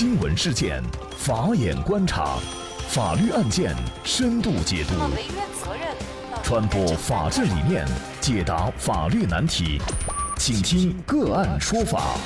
新闻事件，法眼观察，法律案件深度解读，传播法治理念，解答法律难题，请听个案说法。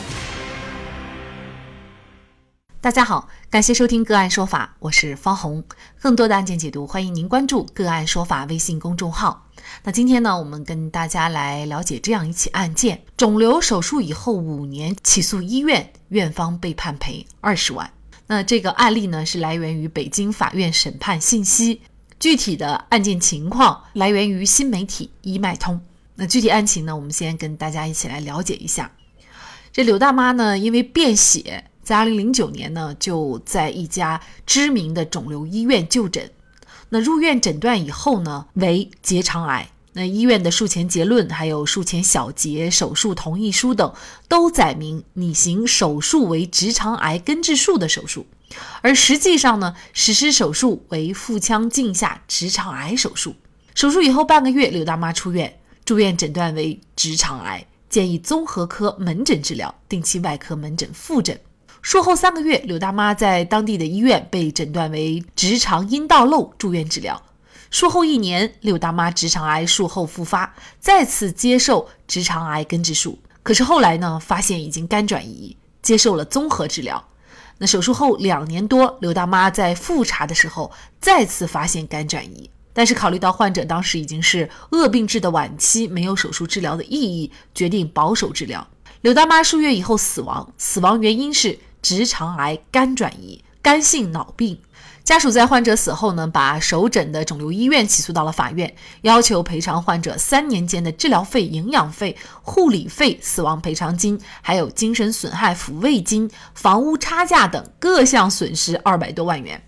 大家好，感谢收听个案说法，我是方红。更多的案件解读，欢迎您关注个案说法微信公众号。那今天呢，我们跟大家来了解这样一起案件：肿瘤手术以后五年起诉医院，院方被判赔二十万。那这个案例呢，是来源于北京法院审判信息，具体的案件情况来源于新媒体医脉通。那具体案情呢，我们先跟大家一起来了解一下。这柳大妈呢，因为便血，在二零零九年呢，就在一家知名的肿瘤医院就诊。那入院诊断以后呢，为结肠癌。那医院的术前结论，还有术前小结、手术同意书等，都载明拟行手术为直肠癌根治术的手术，而实际上呢，实施手术为腹腔镜下直肠癌手术。手术以后半个月，刘大妈出院，住院诊断为直肠癌，建议综合科门诊治疗，定期外科门诊复诊。术后三个月，柳大妈在当地的医院被诊断为直肠阴道瘘，住院治疗。术后一年，柳大妈直肠癌术后复发，再次接受直肠癌根治术。可是后来呢，发现已经肝转移，接受了综合治疗。那手术后两年多，柳大妈在复查的时候再次发现肝转移，但是考虑到患者当时已经是恶病质的晚期，没有手术治疗的意义，决定保守治疗。柳大妈数月以后死亡，死亡原因是。直肠癌肝转移，肝性脑病。家属在患者死后呢，把首诊的肿瘤医院起诉到了法院，要求赔偿患者三年间的治疗费、营养费、护理费、死亡赔偿金，还有精神损害抚慰金、房屋差价等各项损失二百多万元。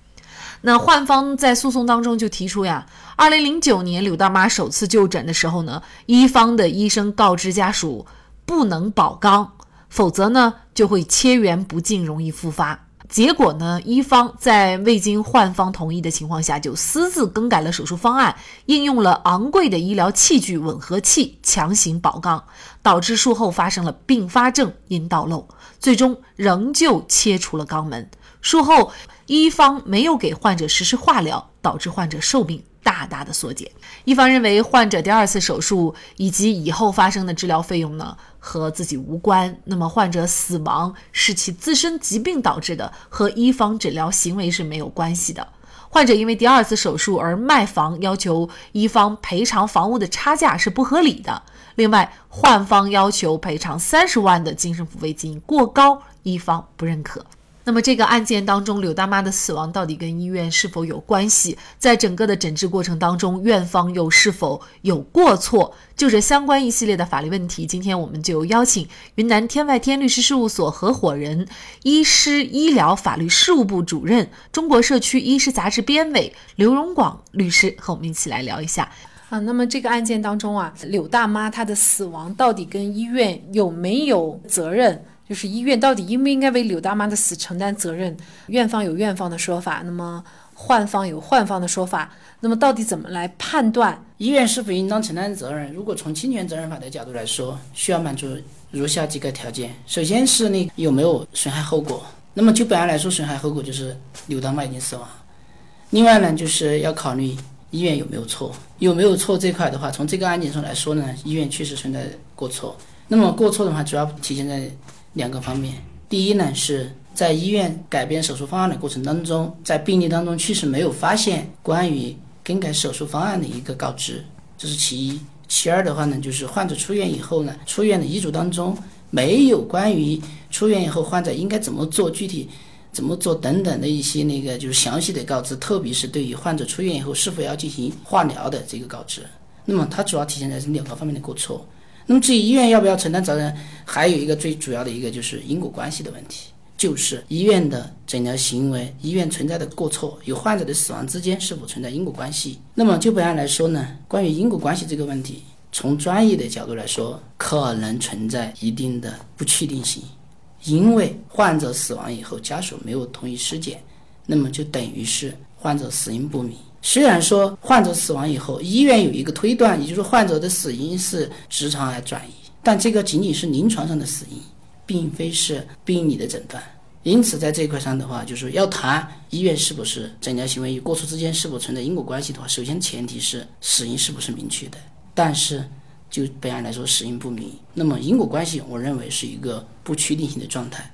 那患方在诉讼当中就提出呀，二零零九年柳大妈首次就诊的时候呢，医方的医生告知家属不能保肛。否则呢，就会切缘不净，容易复发。结果呢，一方在未经患方同意的情况下，就私自更改了手术方案，应用了昂贵的医疗器具吻合器，强行保肛，导致术后发生了并发症阴道瘘，最终仍旧切除了肛门。术后，一方没有给患者实施化疗，导致患者寿命。大大的缩减。一方认为患者第二次手术以及以后发生的治疗费用呢和自己无关，那么患者死亡是其自身疾病导致的，和一方诊疗行为是没有关系的。患者因为第二次手术而卖房，要求一方赔偿房屋的差价是不合理的。另外，患方要求赔偿三十万的精神抚慰金过高，一方不认可。那么这个案件当中，柳大妈的死亡到底跟医院是否有关系？在整个的诊治过程当中，院方又是否有过错？就这相关一系列的法律问题，今天我们就邀请云南天外天律师事务所合伙人、医师医疗法律事务部主任、中国社区医师杂志编委刘荣广律师和我们一起来聊一下啊。那么这个案件当中啊，柳大妈她的死亡到底跟医院有没有责任？就是医院到底应不应该为柳大妈的死承担责任？院方有院方的说法，那么患方有患方的说法。那么到底怎么来判断医院是否应当承担责任？如果从侵权责任法的角度来说，需要满足如下几个条件：首先是你有没有损害后果。那么就本案来说，损害后果就是柳大妈已经死亡。另外呢，就是要考虑医院有没有错。有没有错这块的话，从这个案件上来说呢，医院确实存在过错。那么过错的话，主要体现在。两个方面，第一呢是在医院改变手术方案的过程当中，在病历当中确实没有发现关于更改手术方案的一个告知，这是其一。其二的话呢，就是患者出院以后呢，出院的医嘱当中没有关于出院以后患者应该怎么做、具体怎么做等等的一些那个就是详细的告知，特别是对于患者出院以后是否要进行化疗的这个告知。那么它主要体现在是两个方面的过错。那么至于医院要不要承担责任，还有一个最主要的一个就是因果关系的问题，就是医院的诊疗行为、医院存在的过错与患者的死亡之间是否存在因果关系。那么就本案来说呢，关于因果关系这个问题，从专业的角度来说，可能存在一定的不确定性，因为患者死亡以后，家属没有同意尸检，那么就等于是患者死因不明。虽然说患者死亡以后，医院有一个推断，也就是患者的死因是直肠癌转移，但这个仅仅是临床上的死因，并非是病理的诊断。因此，在这一块上的话，就是要谈医院是不是诊疗行为与过错之间是否存在因果关系的话，首先前提是死因是不是明确的。但是就本案来说，死因不明，那么因果关系，我认为是一个不确定性的状态。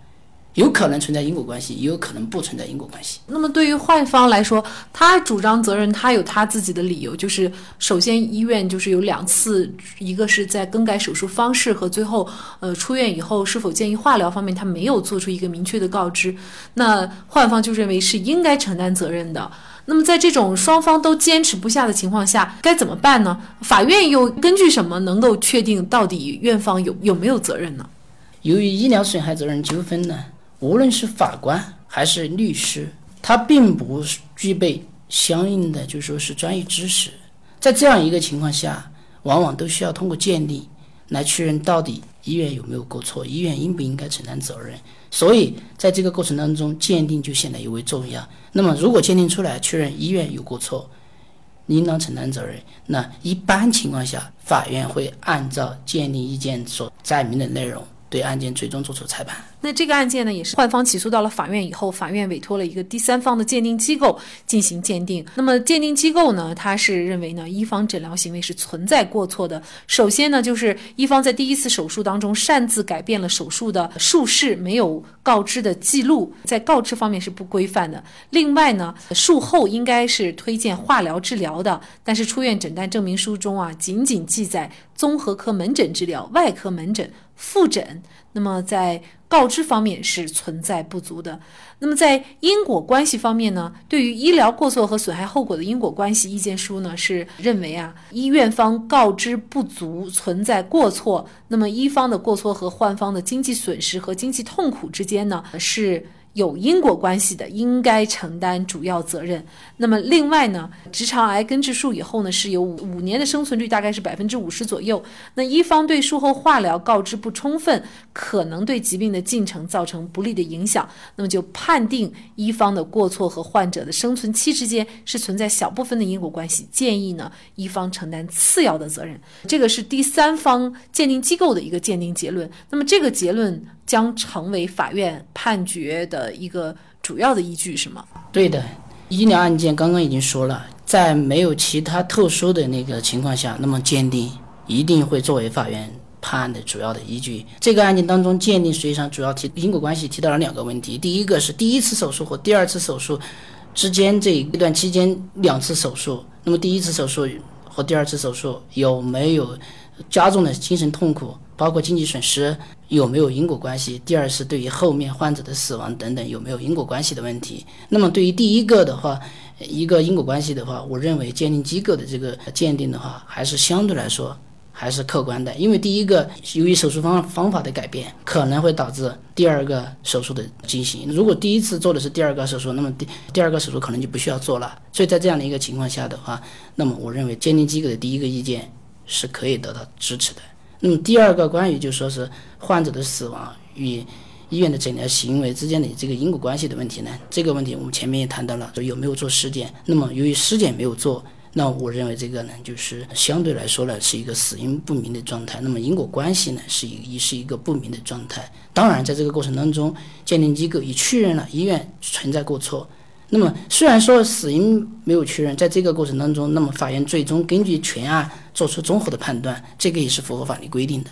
有可能存在因果关系，也有可能不存在因果关系。那么对于患方来说，他主张责任，他有他自己的理由，就是首先医院就是有两次，一个是在更改手术方式和最后呃出院以后是否建议化疗方面，他没有做出一个明确的告知。那患方就认为是应该承担责任的。那么在这种双方都坚持不下的情况下，该怎么办呢？法院又根据什么能够确定到底院方有有没有责任呢？由于医疗损害责任纠纷呢？无论是法官还是律师，他并不具备相应的就说是专业知识，在这样一个情况下，往往都需要通过鉴定来确认到底医院有没有过错，医院应不应该承担责任。所以在这个过程当中，鉴定就显得尤为重要。那么，如果鉴定出来确认医院有过错，应当承担责任，那一般情况下，法院会按照鉴定意见所载明的内容。对案件最终作出裁判。那这个案件呢，也是患方起诉到了法院以后，法院委托了一个第三方的鉴定机构进行鉴定。那么鉴定机构呢，他是认为呢，一方诊疗行为是存在过错的。首先呢，就是一方在第一次手术当中擅自改变了手术的术式，没有告知的记录，在告知方面是不规范的。另外呢，术后应该是推荐化疗治疗的，但是出院诊断证明书中啊，仅仅记载综合科门诊治疗、外科门诊。复诊，那么在告知方面是存在不足的。那么在因果关系方面呢？对于医疗过错和损害后果的因果关系意见书呢，是认为啊，医院方告知不足，存在过错。那么医方的过错和患方的经济损失和经济痛苦之间呢，是。有因果关系的，应该承担主要责任。那么另外呢，直肠癌根治术以后呢，是有五五年的生存率，大概是百分之五十左右。那一方对术后化疗告知不充分，可能对疾病的进程造成不利的影响。那么就判定一方的过错和患者的生存期之间是存在小部分的因果关系，建议呢一方承担次要的责任。这个是第三方鉴定机构的一个鉴定结论。那么这个结论。将成为法院判决的一个主要的依据，是吗？对的，医疗案件刚刚已经说了，在没有其他特殊的那个情况下，那么鉴定一定会作为法院判案的主要的依据。这个案件当中，鉴定实际上主要提因果关系提到了两个问题，第一个是第一次手术和第二次手术之间这一段期间两次手术，那么第一次手术和第二次手术有没有加重的精神痛苦？包括经济损失有没有因果关系？第二是对于后面患者的死亡等等有没有因果关系的问题。那么对于第一个的话，一个因果关系的话，我认为鉴定机构的这个鉴定的话，还是相对来说还是客观的。因为第一个由于手术方方法的改变，可能会导致第二个手术的进行。如果第一次做的是第二个手术，那么第第二个手术可能就不需要做了。所以在这样的一个情况下的话，那么我认为鉴定机构的第一个意见是可以得到支持的。那么第二个关于就说是患者的死亡与医院的诊疗行为之间的这个因果关系的问题呢？这个问题我们前面也谈到了，说有没有做尸检？那么由于尸检没有做，那我认为这个呢，就是相对来说呢是一个死因不明的状态。那么因果关系呢是一是一个不明的状态。当然，在这个过程当中，鉴定机构已确认了医院存在过错。那么虽然说死因没有确认，在这个过程当中，那么法院最终根据全案做出综合的判断，这个也是符合法律规定的。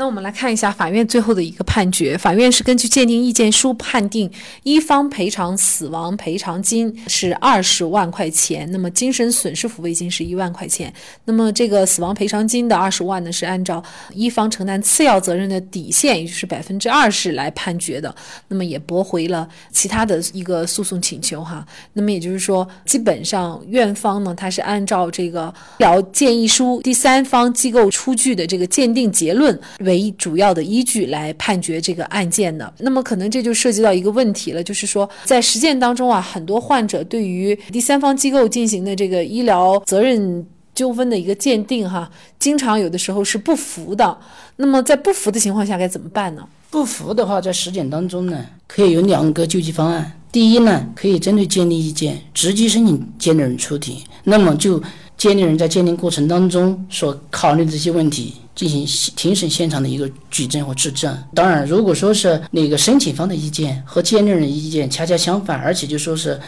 那我们来看一下法院最后的一个判决。法院是根据鉴定意见书判定，一方赔偿死亡赔偿金是二十万块钱，那么精神损失抚慰金是一万块钱。那么这个死亡赔偿金的二十万呢，是按照一方承担次要责任的底线，也就是百分之二十来判决的。那么也驳回了其他的一个诉讼请求哈。那么也就是说，基本上院方呢，他是按照这个医疗建议书第三方机构出具的这个鉴定结论。为主要的依据来判决这个案件的，那么可能这就涉及到一个问题了，就是说在实践当中啊，很多患者对于第三方机构进行的这个医疗责任纠纷的一个鉴定哈，经常有的时候是不服的。那么在不服的情况下该怎么办呢？不服的话，在实践当中呢，可以有两个救济方案。第一呢，可以针对鉴定意见直接申请鉴定人出庭，那么就鉴定人在鉴定过程当中所考虑的这些问题进行庭审现场的一个举证和质证。当然，如果说是那个申请方的意见和鉴定人的意见恰恰相反，而且就说是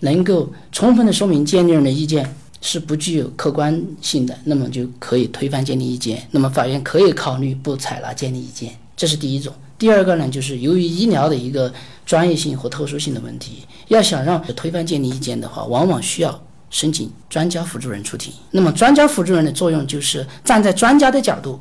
能够充分的说明鉴定人的意见是不具有客观性的，那么就可以推翻鉴定意见。那么法院可以考虑不采纳鉴定意见，这是第一种。第二个呢，就是由于医疗的一个专业性和特殊性的问题，要想让推翻鉴定意见的话，往往需要申请专家辅助人出庭。那么专家辅助人的作用就是站在专家的角度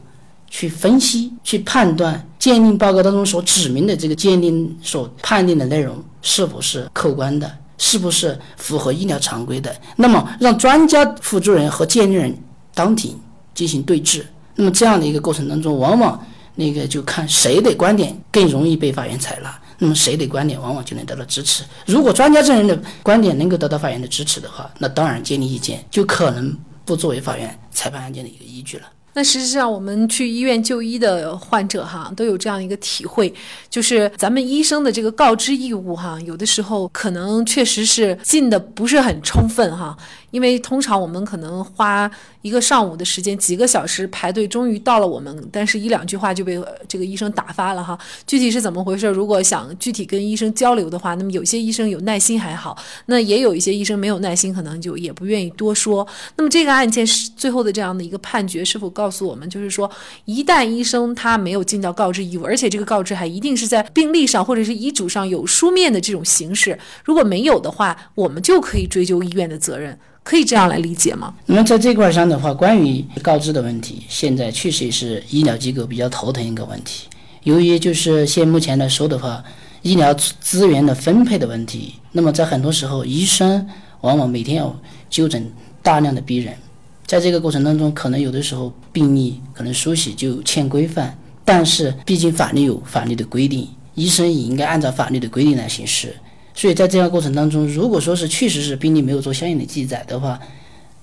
去分析、去判断鉴定报告当中所指明的这个鉴定所判定的内容是否是客观的，是不是符合医疗常规的。那么让专家辅助人和鉴定人当庭进行对质。那么这样的一个过程当中，往往。那个就看谁的观点更容易被法院采纳，那么谁的观点往往就能得到支持。如果专家证人的观点能够得到法院的支持的话，那当然鉴定意见就可能不作为法院裁判案件的一个依据了。那实际上，我们去医院就医的患者哈，都有这样一个体会，就是咱们医生的这个告知义务哈，有的时候可能确实是尽的不是很充分哈。因为通常我们可能花一个上午的时间，几个小时排队，终于到了我们，但是一两句话就被这个医生打发了哈。具体是怎么回事？如果想具体跟医生交流的话，那么有些医生有耐心还好，那也有一些医生没有耐心，可能就也不愿意多说。那么这个案件是最后的这样的一个判决，是否告诉我们，就是说，一旦医生他没有尽到告知义务，而且这个告知还一定是在病历上或者是医嘱上有书面的这种形式，如果没有的话，我们就可以追究医院的责任。可以这样来理解吗？那么在这块上的话，关于告知的问题，现在确实也是医疗机构比较头疼一个问题。由于就是现目前来说的话，医疗资源的分配的问题，那么在很多时候，医生往往每天要就诊大量的病人，在这个过程当中，可能有的时候病历可能书写就欠规范，但是毕竟法律有法律的规定，医生也应该按照法律的规定来行事。所以在这样过程当中，如果说是确实是病历没有做相应的记载的话，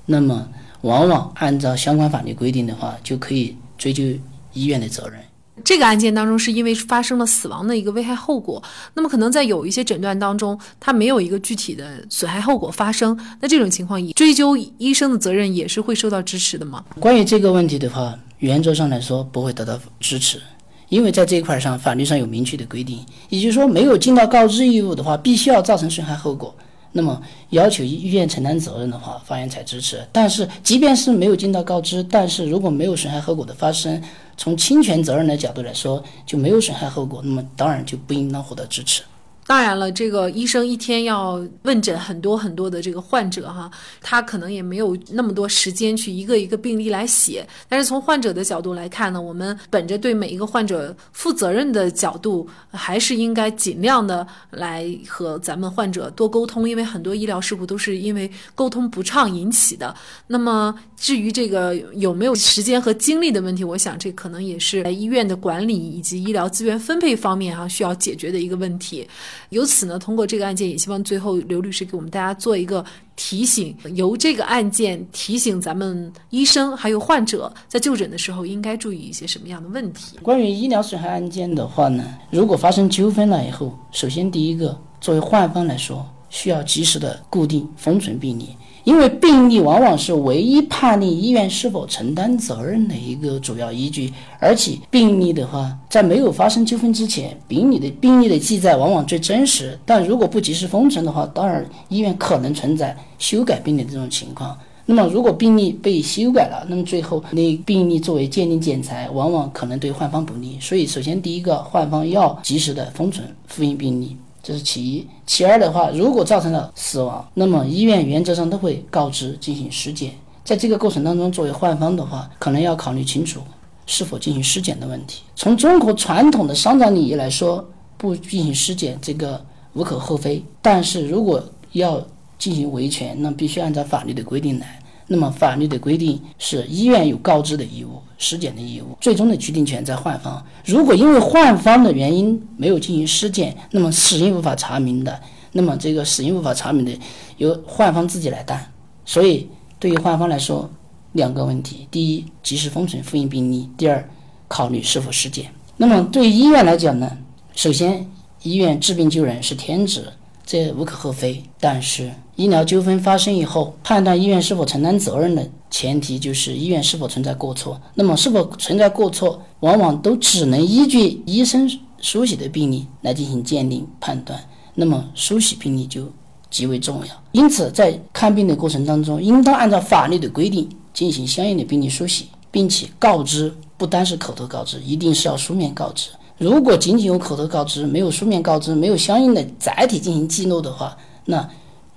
那么往往按照相关法律规定的话，就可以追究医院的责任。这个案件当中是因为发生了死亡的一个危害后果，那么可能在有一些诊断当中，它没有一个具体的损害后果发生，那这种情况，追究医生的责任也是会受到支持的吗？关于这个问题的话，原则上来说不会得到支持。因为在这一块上，法律上有明确的规定，也就是说，没有尽到告知义务的话，必须要造成损害后果，那么要求医院承担责任的话，法院才支持。但是，即便是没有尽到告知，但是如果没有损害后果的发生，从侵权责任的角度来说，就没有损害后果，那么当然就不应当获得支持。当然了，这个医生一天要问诊很多很多的这个患者哈，他可能也没有那么多时间去一个一个病例来写。但是从患者的角度来看呢，我们本着对每一个患者负责任的角度，还是应该尽量的来和咱们患者多沟通，因为很多医疗事故都是因为沟通不畅引起的。那么至于这个有没有时间和精力的问题，我想这可能也是在医院的管理以及医疗资源分配方面哈需要解决的一个问题。由此呢，通过这个案件，也希望最后刘律师给我们大家做一个提醒，由这个案件提醒咱们医生还有患者在就诊的时候应该注意一些什么样的问题。关于医疗损害案件的话呢，如果发生纠纷了以后，首先第一个，作为患方来说，需要及时的固定封存病例。因为病例往往是唯一判定医院是否承担责任的一个主要依据，而且病例的话，在没有发生纠纷之前，病历的病例的记载往往最真实。但如果不及时封存的话，当然医院可能存在修改病历这种情况。那么，如果病例被修改了，那么最后那病例作为鉴定检材，往往可能对患方不利。所以，首先第一个，患方要及时的封存复印病例。这是其一，其二的话，如果造成了死亡，那么医院原则上都会告知进行尸检。在这个过程当中，作为患方的话，可能要考虑清楚是否进行尸检的问题。从中国传统的丧葬礼仪来说，不进行尸检这个无可厚非，但是如果要进行维权，那必须按照法律的规定来。那么法律的规定是医院有告知的义务、尸检的义务，最终的决定权在患方。如果因为患方的原因没有进行尸检，那么死因无法查明的，那么这个死因无法查明的由患方自己来担。所以对于患方来说，两个问题：第一，及时封存复印病历；第二，考虑是否尸检。那么对于医院来讲呢，首先医院治病救人是天职，这无可厚非。但是，医疗纠纷发生以后，判断医院是否承担责任的前提就是医院是否存在过错。那么，是否存在过错，往往都只能依据医生书写的病历来进行鉴定判断。那么，书写病历就极为重要。因此，在看病的过程当中，应当按照法律的规定进行相应的病历书写，并且告知不单是口头告知，一定是要书面告知。如果仅仅有口头告知，没有书面告知，没有相应的载体进行记录的话，那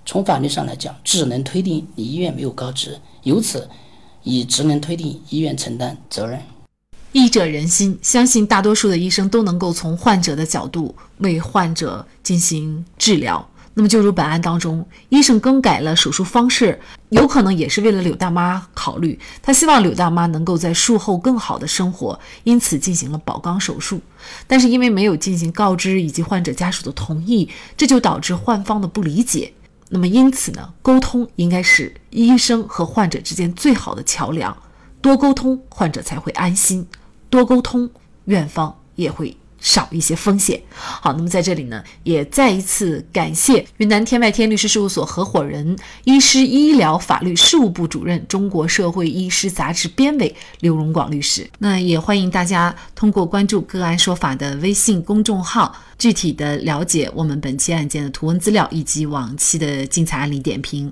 从法律上来讲，只能推定医院没有告知，由此也只能推定医院承担责任。医者仁心，相信大多数的医生都能够从患者的角度为患者进行治疗。那么，就如本案当中，医生更改了手术方式，有可能也是为了柳大妈考虑。他希望柳大妈能够在术后更好的生活，因此进行了保肛手术。但是因为没有进行告知以及患者家属的同意，这就导致患方的不理解。那么因此呢，沟通应该是医生和患者之间最好的桥梁，多沟通，患者才会安心；多沟通，院方也会。少一些风险。好，那么在这里呢，也再一次感谢云南天外天律师事务所合伙人、医师医疗法律事务部主任、中国社会医师杂志编委刘荣广律师。那也欢迎大家通过关注“个案说法”的微信公众号，具体的了解我们本期案件的图文资料以及往期的精彩案例点评。